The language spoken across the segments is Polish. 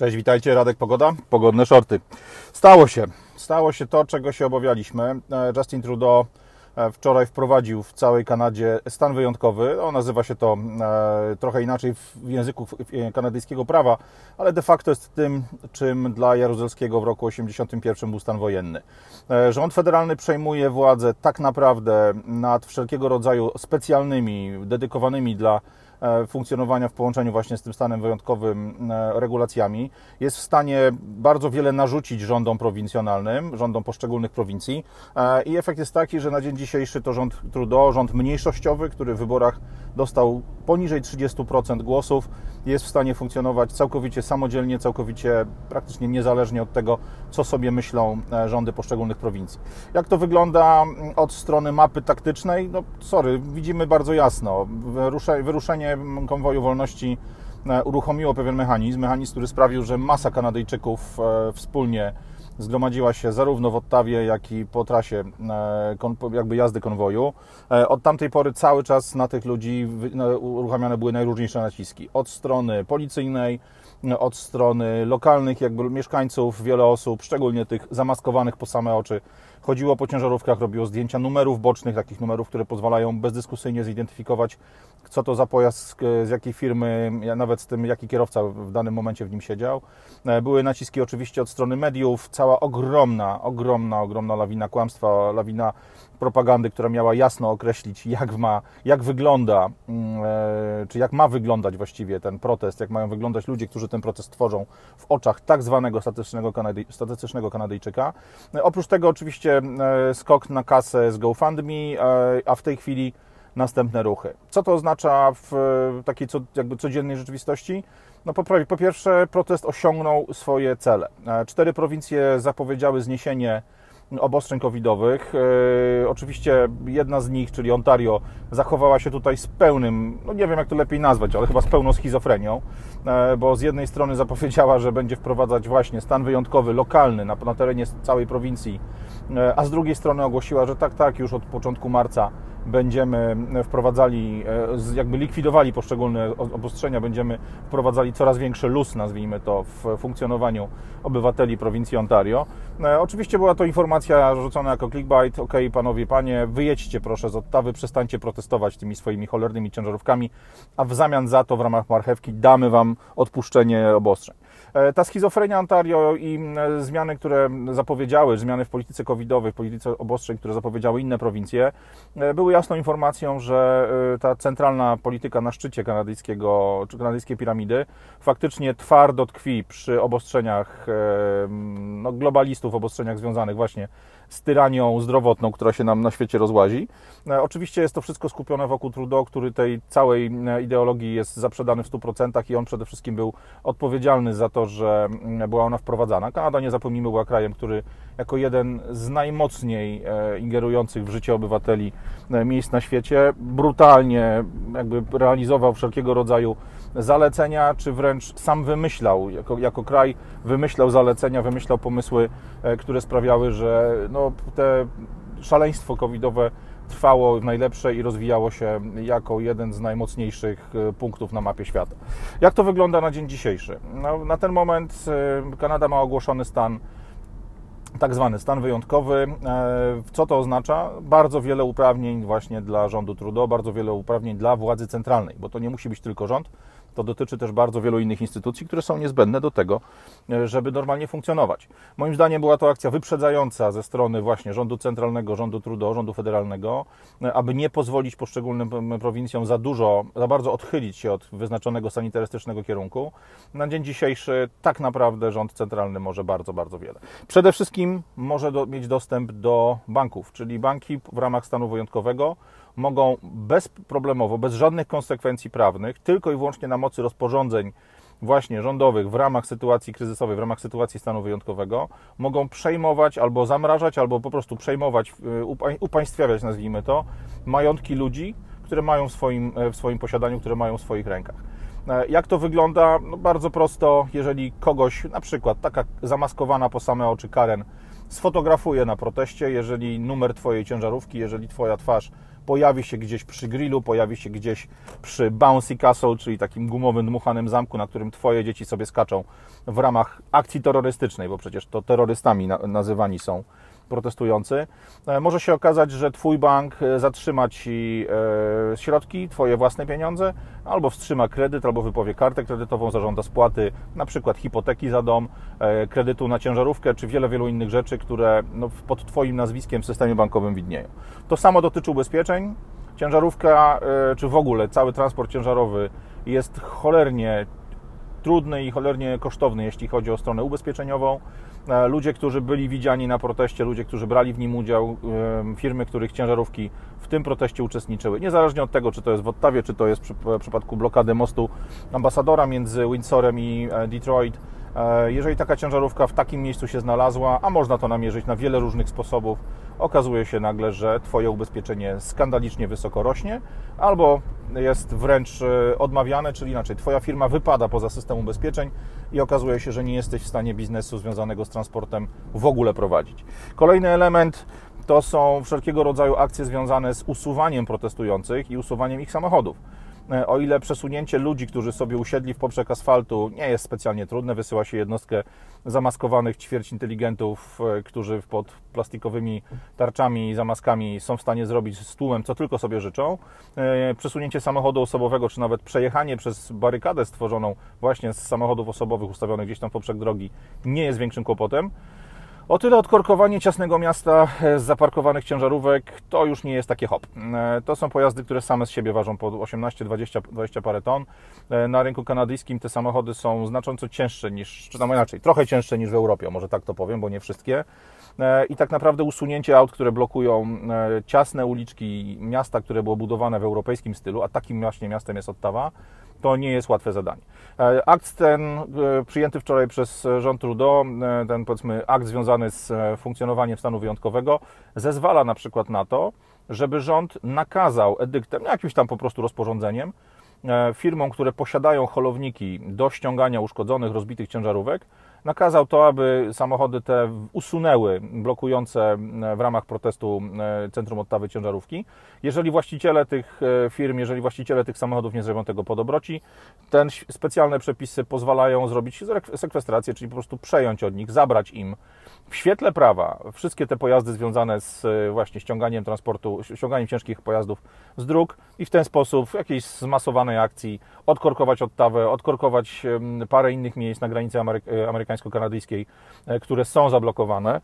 Cześć, witajcie, Radek Pogoda, pogodne shorty. Stało się, stało się to, czego się obawialiśmy. E, Justin Trudeau e, wczoraj wprowadził w całej Kanadzie stan wyjątkowy. On nazywa się to e, trochę inaczej w języku kanadyjskiego prawa, ale de facto jest tym, czym dla Jaruzelskiego w roku 1981 był stan wojenny. Rząd federalny przejmuje władzę tak naprawdę nad wszelkiego rodzaju specjalnymi, dedykowanymi dla funkcjonowania w połączeniu właśnie z tym stanem wyjątkowym e, regulacjami, jest w stanie bardzo wiele narzucić rządom prowincjonalnym, rządom poszczególnych prowincji e, i efekt jest taki, że na dzień dzisiejszy to rząd Trudeau, rząd mniejszościowy, który w wyborach dostał poniżej 30% głosów, jest w stanie funkcjonować całkowicie samodzielnie, całkowicie praktycznie niezależnie od tego, co sobie myślą rządy poszczególnych prowincji. Jak to wygląda mm, od strony mapy taktycznej? No sorry, widzimy bardzo jasno. Wyruszenie konwoju wolności e, uruchomiło pewien mechanizm, mechanizm, który sprawił, że masa Kanadyjczyków e, wspólnie zgromadziła się zarówno w Ottawie, jak i po trasie e, jakby jazdy konwoju. Od tamtej pory cały czas na tych ludzi uruchamiane były najróżniejsze naciski. Od strony policyjnej, od strony lokalnych jakby mieszkańców, wiele osób, szczególnie tych zamaskowanych po same oczy, chodziło po ciężarówkach, robiło zdjęcia numerów bocznych, takich numerów, które pozwalają bezdyskusyjnie zidentyfikować, co to za pojazd, z jakiej firmy, nawet z tym, jaki kierowca w danym momencie w nim siedział. E, były naciski oczywiście od strony mediów, cała ogromna, ogromna, ogromna lawina kłamstwa, lawina propagandy, która miała jasno określić, jak, ma, jak wygląda, mm, e, czy jak ma wyglądać właściwie ten protest, jak mają wyglądać ludzie, którzy ten protest tworzą w oczach tak zwanego statystycznego, Kanady, statystycznego Kanadyjczyka. E, oprócz tego oczywiście e, skok na kasę z GoFundMe, a w tej chwili następne ruchy. Co to oznacza w takiej co, jakby codziennej rzeczywistości? No po, po pierwsze, protest osiągnął swoje cele. Cztery prowincje zapowiedziały zniesienie obostrzeń covidowych. E, oczywiście jedna z nich, czyli Ontario, zachowała się tutaj z pełnym, no nie wiem jak to lepiej nazwać, ale chyba z pełną schizofrenią, e, bo z jednej strony zapowiedziała, że będzie wprowadzać właśnie stan wyjątkowy, lokalny na, na terenie całej prowincji, e, a z drugiej strony ogłosiła, że tak, tak, już od początku marca będziemy wprowadzali, e, jakby likwidowali poszczególne obostrzenia, będziemy wprowadzali coraz większy luz, nazwijmy to, w funkcjonowaniu obywateli prowincji Ontario. E, oczywiście była to informacja rzucona jako clickbait. Ok, panowie, panie, wyjedźcie proszę z Ottawy, przestańcie protestować tymi swoimi cholernymi ciężarówkami, a w zamian za to w ramach marchewki damy wam odpuszczenie obostrzeń. E, ta schizofrenia Ontario i zmiany, które zapowiedziały, zmiany w polityce covidowej, w polityce obostrzeń, które zapowiedziały inne prowincje, były jasną informacją, że y, ta centralna polityka na szczycie kanadyjskiego, czy kanadyjskiej piramidy faktycznie twardo tkwi przy obostrzeniach no, globalistów, obostrzeniach związanych właśnie z tyranią zdrowotną, która się nam na świecie rozłazi. E, oczywiście jest to wszystko skupione wokół Trudeau, który tej całej e, ideologii jest zaprzedany w 100% i on przede wszystkim był odpowiedzialny za to, że mm, była ona wprowadzana. Kanada, nie zapomnijmy, była krajem, który jako jeden z najmocniej e, ingerujących w życie obywateli miejsc na świecie brutalnie jakby realizował wszelkiego rodzaju zalecenia, czy wręcz sam wymyślał, jako, jako kraj wymyślał zalecenia, wymyślał pomysły, które sprawiały, że no, te szaleństwo covidowe trwało w najlepsze i rozwijało się jako jeden z najmocniejszych e, punktów na mapie świata. Jak to wygląda na dzień dzisiejszy? No, na ten moment e, Kanada ma ogłoszony stan tak zwany stan wyjątkowy. E, co to oznacza? Bardzo wiele uprawnień właśnie dla rządu Trudeau, bardzo wiele uprawnień dla władzy centralnej, bo to nie musi być tylko rząd, to dotyczy też bardzo wielu innych instytucji, które są niezbędne do tego, e, żeby normalnie funkcjonować. Moim zdaniem była to akcja wyprzedzająca ze strony właśnie rządu centralnego, rządu Trudeau, rządu federalnego, e, aby nie pozwolić poszczególnym prowincjom za dużo, za bardzo odchylić się od wyznaczonego sanitarystycznego kierunku. Na dzień dzisiejszy tak naprawdę rząd centralny może bardzo, bardzo wiele. Przede wszystkim może do, mieć dostęp do banków, czyli banki w ramach stanu wyjątkowego mogą bezproblemowo, bez żadnych konsekwencji prawnych, tylko i wyłącznie na mocy rozporządzeń właśnie rządowych w ramach sytuacji kryzysowej, w ramach sytuacji stanu wyjątkowego, mogą przejmować albo zamrażać, albo po prostu przejmować, y, upaństwiawiać, nazwijmy to, majątki ludzi, które mają w swoim, w swoim posiadaniu, które mają w swoich rękach. E, jak to wygląda? No bardzo prosto, jeżeli kogoś, na przykład taka zamaskowana po same oczy Karen, sfotografuje na proteście, jeżeli numer Twojej ciężarówki, jeżeli Twoja twarz pojawi się gdzieś przy grillu, pojawi się gdzieś przy Bouncy Castle, czyli takim gumowym, dmuchanym zamku, na którym Twoje dzieci sobie skaczą w ramach akcji terrorystycznej, bo przecież to terrorystami nazywani są protestujący, e, może się okazać, że Twój bank e, zatrzyma Ci e, środki, Twoje własne pieniądze, albo wstrzyma kredyt, albo wypowie kartę kredytową, zażąda spłaty, na przykład hipoteki za dom, kredytu na ciężarówkę, czy wiele, wielu innych rzeczy, które no, pod Twoim nazwiskiem w systemie bankowym widnieją. To samo dotyczy ubezpieczeń. Ciężarówka, czy w ogóle cały transport ciężarowy jest cholernie trudny i cholernie kosztowny, jeśli chodzi o stronę ubezpieczeniową. E, ludzie, którzy byli widziani na proteście, ludzie, którzy brali w nim udział, e, firmy, których ciężarówki w tym proteście uczestniczyły. Niezależnie od tego, czy to jest w Ottawie, czy to jest w przypadku blokady mostu ambasadora między Windsorem i e, Detroit. Jeżeli taka ciężarówka w takim miejscu się znalazła, a można to namierzyć na wiele różnych sposobów, okazuje się nagle, że Twoje ubezpieczenie skandalicznie wysoko rośnie, albo jest wręcz odmawiane, czyli inaczej, Twoja firma wypada poza system ubezpieczeń i okazuje się, że nie jesteś w stanie biznesu związanego z transportem w ogóle prowadzić. Kolejny element to są wszelkiego rodzaju akcje związane z usuwaniem protestujących i usuwaniem ich samochodów. E, o ile przesunięcie ludzi, którzy sobie usiedli w poprzek asfaltu, nie jest specjalnie trudne, wysyła się jednostkę zamaskowanych ćwierć inteligentów, e, którzy pod plastikowymi tarczami i zamaskami są w stanie zrobić z tłumem, co tylko sobie życzą. E, przesunięcie samochodu osobowego, czy nawet przejechanie przez barykadę stworzoną właśnie z samochodów osobowych ustawionych gdzieś tam w poprzek drogi nie jest większym kłopotem. O tyle odkorkowanie ciasnego miasta z zaparkowanych ciężarówek to już nie jest takie hop. E, to są pojazdy, które same z siebie ważą po 18, 20, 20 parę ton. E, na rynku kanadyjskim te samochody są znacząco cięższe niż, czy tam inaczej, trochę cięższe niż w Europie, może tak to powiem, bo nie wszystkie. E, I tak naprawdę usunięcie aut, które blokują ciasne uliczki miasta, które było budowane w europejskim stylu, a takim właśnie miastem jest Ottawa, to nie jest łatwe zadanie. E, akt ten e, przyjęty wczoraj przez rząd Trudeau, e, ten powiedzmy akt związany z funkcjonowaniem stanu wyjątkowego, zezwala na przykład na to, żeby rząd nakazał edyktem, jakimś tam po prostu rozporządzeniem, firmom, które posiadają holowniki do ściągania uszkodzonych, rozbitych ciężarówek, nakazał to, aby samochody te usunęły blokujące w ramach protestu Centrum Odtawy ciężarówki. Jeżeli właściciele tych e, firm, jeżeli właściciele tych samochodów nie zrobią tego po dobroci, ten specjalne przepisy pozwalają zrobić sekwestrację, czyli po prostu przejąć od nich, zabrać im w świetle prawa wszystkie te pojazdy związane z e, właśnie ściąganiem transportu, ściąganiem ciężkich pojazdów z dróg i w ten sposób w jakiejś zmasowanej akcji odkorkować Ottawę, odkorkować parę innych miejsc na granicy e, amerykańsko-kanadyjskiej, które są zablokowane.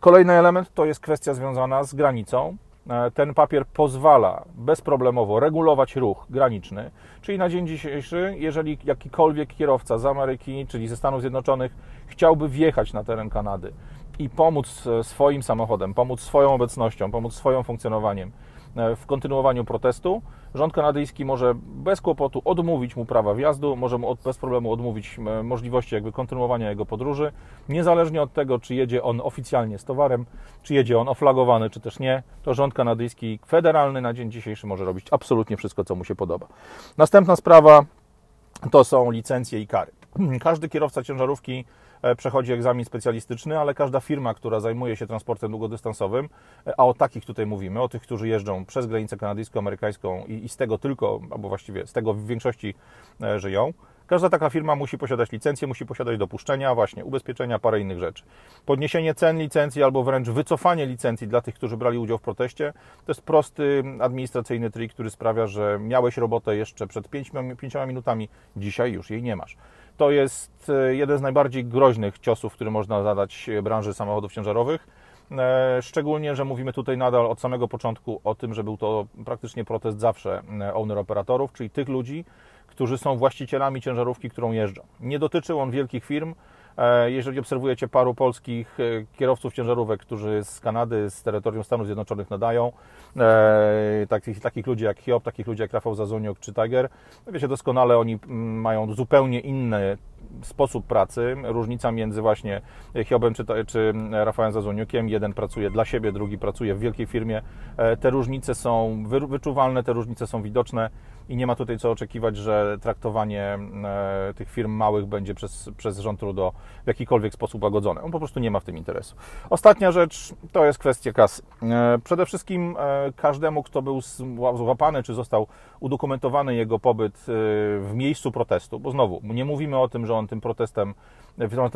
Kolejny element to jest kwestia związana z granicą. E, ten papier pozwala bezproblemowo regulować ruch graniczny, czyli na dzień dzisiejszy, jeżeli jakikolwiek kierowca z Ameryki, czyli ze Stanów Zjednoczonych, chciałby wjechać na teren Kanady i pomóc e, swoim samochodem, pomóc swoją obecnością, pomóc swoim funkcjonowaniem E, w kontynuowaniu protestu. Rząd kanadyjski może bez kłopotu odmówić mu prawa wjazdu, może mu bez problemu odmówić e, możliwości jakby kontynuowania jego podróży, niezależnie od tego, czy jedzie on oficjalnie z towarem, czy jedzie on oflagowany, czy też nie, to rząd kanadyjski federalny na dzień dzisiejszy może robić absolutnie wszystko, co mu się podoba. Następna sprawa to są licencje i kary. Każdy kierowca ciężarówki E, przechodzi egzamin specjalistyczny, ale każda firma, która zajmuje się transportem długodystansowym, e, a o takich tutaj mówimy, o tych, którzy jeżdżą przez granicę kanadyjsko-amerykańską i, i z tego tylko, albo właściwie z tego w większości e, żyją, Każda taka firma musi posiadać licencję, musi posiadać dopuszczenia, właśnie ubezpieczenia, parę innych rzeczy. Podniesienie cen licencji albo wręcz wycofanie licencji dla tych, którzy brali udział w proteście, to jest prosty administracyjny trik, który sprawia, że miałeś robotę jeszcze przed pięcioma minutami, dzisiaj już jej nie masz. To jest e, jeden z najbardziej groźnych ciosów, który można zadać branży samochodów ciężarowych. E, szczególnie, że mówimy tutaj nadal od samego początku o tym, że był to praktycznie protest zawsze e, owner operatorów, czyli tych ludzi, którzy są właścicielami ciężarówki, którą jeżdżą. Nie dotyczył on wielkich firm. Jeżeli obserwujecie paru polskich kierowców ciężarówek, którzy z Kanady, z terytorium Stanów Zjednoczonych nadają, takich, takich ludzi jak Hiob, takich ludzi jak Rafał Zazuniuk czy Tiger, wiecie doskonale, oni mm, mają zupełnie inny sposób pracy, różnica między właśnie Hiobem czy, czy Rafałem Zazoniukiem. Jeden pracuje dla siebie, drugi pracuje w wielkiej firmie. E, te różnice są wyczuwalne, te różnice są widoczne i nie ma tutaj co oczekiwać, że traktowanie e, tych firm małych będzie przez, przez rząd Trudeau w jakikolwiek sposób łagodzone. On po prostu nie ma w tym interesu. Ostatnia rzecz to jest kwestia kasy. E, przede wszystkim każdemu, kto był złapany czy został udokumentowany jego pobyt w miejscu protestu, bo znowu nie mówimy o tym, że on tym protestem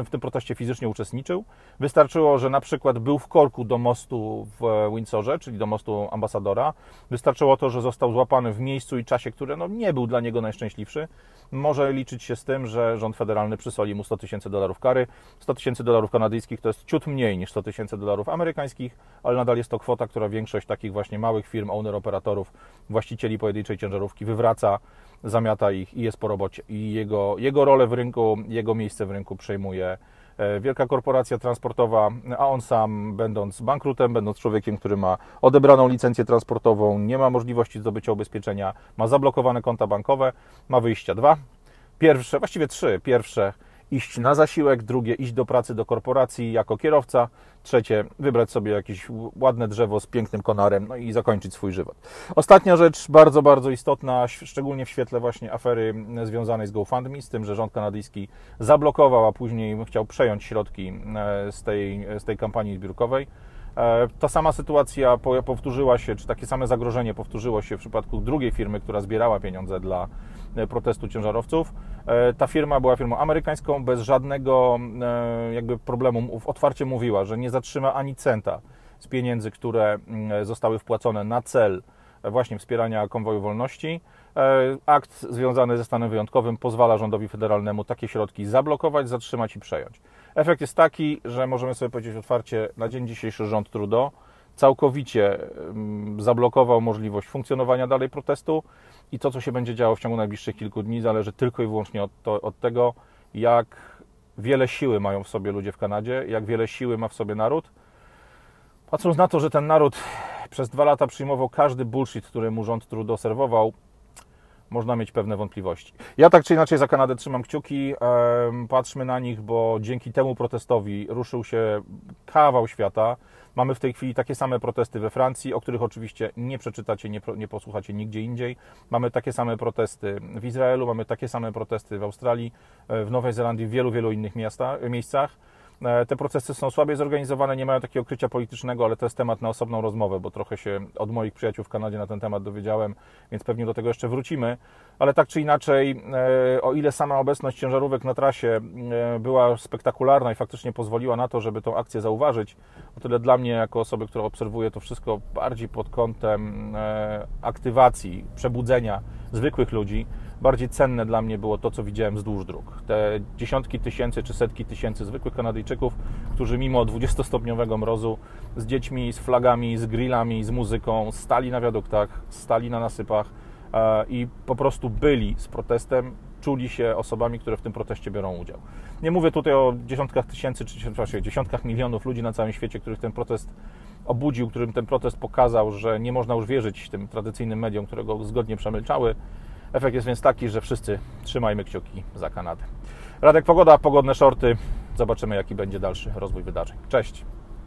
w tym proteście fizycznie uczestniczył. Wystarczyło, że na przykład był w korku do mostu w Windsorze, czyli do mostu ambasadora. Wystarczyło to, że został złapany w miejscu i czasie, który no, nie był dla niego najszczęśliwszy. Może liczyć się z tym, że rząd federalny przysoli mu 100 tysięcy dolarów kary. 100 tysięcy dolarów kanadyjskich to jest ciut mniej niż 100 tysięcy dolarów amerykańskich, ale nadal jest to kwota, która większość takich właśnie małych firm, owner-operatorów, właścicieli pojedynczej ciężarówki wywraca zamiata ich i jest po robocie. I jego, jego rolę w rynku, jego miejsce w rynku przejmuje e, wielka korporacja transportowa, a on sam, będąc bankrutem, będąc człowiekiem, który ma odebraną licencję transportową, nie ma możliwości zdobycia ubezpieczenia, ma zablokowane konta bankowe, ma wyjścia dwa. Pierwsze, właściwie trzy. Pierwsze, iść na zasiłek, drugie iść do pracy do korporacji jako kierowca, trzecie wybrać sobie jakieś ładne drzewo z pięknym konarem, no i zakończyć swój żywot. Ostatnia rzecz, bardzo, bardzo istotna, szczególnie w świetle właśnie afery związanej z GoFundMe, z tym, że rząd kanadyjski zablokował, a później chciał przejąć środki e, z tej, z tej kampanii zbiórkowej. E, ta sama sytuacja powtórzyła się, czy takie same zagrożenie powtórzyło się w przypadku drugiej firmy, która zbierała pieniądze dla protestu ciężarowców. E, ta firma była firmą amerykańską, bez żadnego jakby problemu. Otwarcie mówiła, że nie zatrzyma ani centa z pieniędzy, które mm, zostały wpłacone na cel właśnie wspierania konwoju wolności. Akt związany ze stanem wyjątkowym pozwala rządowi federalnemu takie środki zablokować, zatrzymać i przejąć. Efekt jest taki, że możemy sobie powiedzieć otwarcie, na dzień dzisiejszy rząd Trudeau całkowicie zablokował możliwość funkcjonowania dalej protestu i to, co się będzie działo w ciągu najbliższych kilku dni, zależy tylko i wyłącznie od, to, od tego, jak wiele siły mają w sobie ludzie w Kanadzie, jak wiele siły ma w sobie naród. Patrząc na to, że ten naród przez dwa lata przyjmował każdy bullshit, który mu rząd Trudeau serwował, można mieć pewne wątpliwości. Ja tak czy inaczej za Kanadę trzymam kciuki, patrzmy na nich, bo dzięki temu protestowi ruszył się kawał świata. Mamy w tej chwili takie same protesty we Francji, o których oczywiście nie przeczytacie, nie, nie posłuchacie nigdzie indziej. Mamy takie same protesty w Izraelu, mamy takie same protesty w Australii, e, w Nowej Zelandii, w wielu, wielu innych miasta, miejscach. E, te procesy są słabiej zorganizowane, nie mają takiego krycia politycznego, ale to jest temat na osobną rozmowę, bo trochę się od moich przyjaciół w Kanadzie na ten temat dowiedziałem, więc pewnie do tego jeszcze wrócimy. Ale tak czy inaczej, e, o ile sama obecność ciężarówek na trasie e, była spektakularna i faktycznie pozwoliła na to, żeby tą akcję zauważyć, o tyle dla mnie, jako osoby, która obserwuje to wszystko bardziej pod kątem aktywacji, przebudzenia zwykłych ludzi, bardziej cenne dla mnie było to, co widziałem wzdłuż dróg. Te dziesiątki tysięcy czy setki tysięcy zwykłych Kanadyjczyków, którzy mimo 20-stopniowego mrozu z dziećmi, z flagami, z grillami, z muzyką stali na wiaduktach, stali na nasypach e, i po prostu byli z protestem, czuli się osobami, które w tym proteście biorą udział. Nie mówię tutaj o dziesiątkach tysięcy, czy właściwie dziesiątkach milionów ludzi na całym świecie, których ten protest obudził, którym ten protest pokazał, że nie można już wierzyć tym tradycyjnym mediom, które go zgodnie przemilczały. Efekt jest więc taki, że wszyscy trzymajmy kciuki za Kanadę. Radek Pogoda, pogodne shorty. Zobaczymy, jaki będzie dalszy rozwój wydarzeń. Cześć!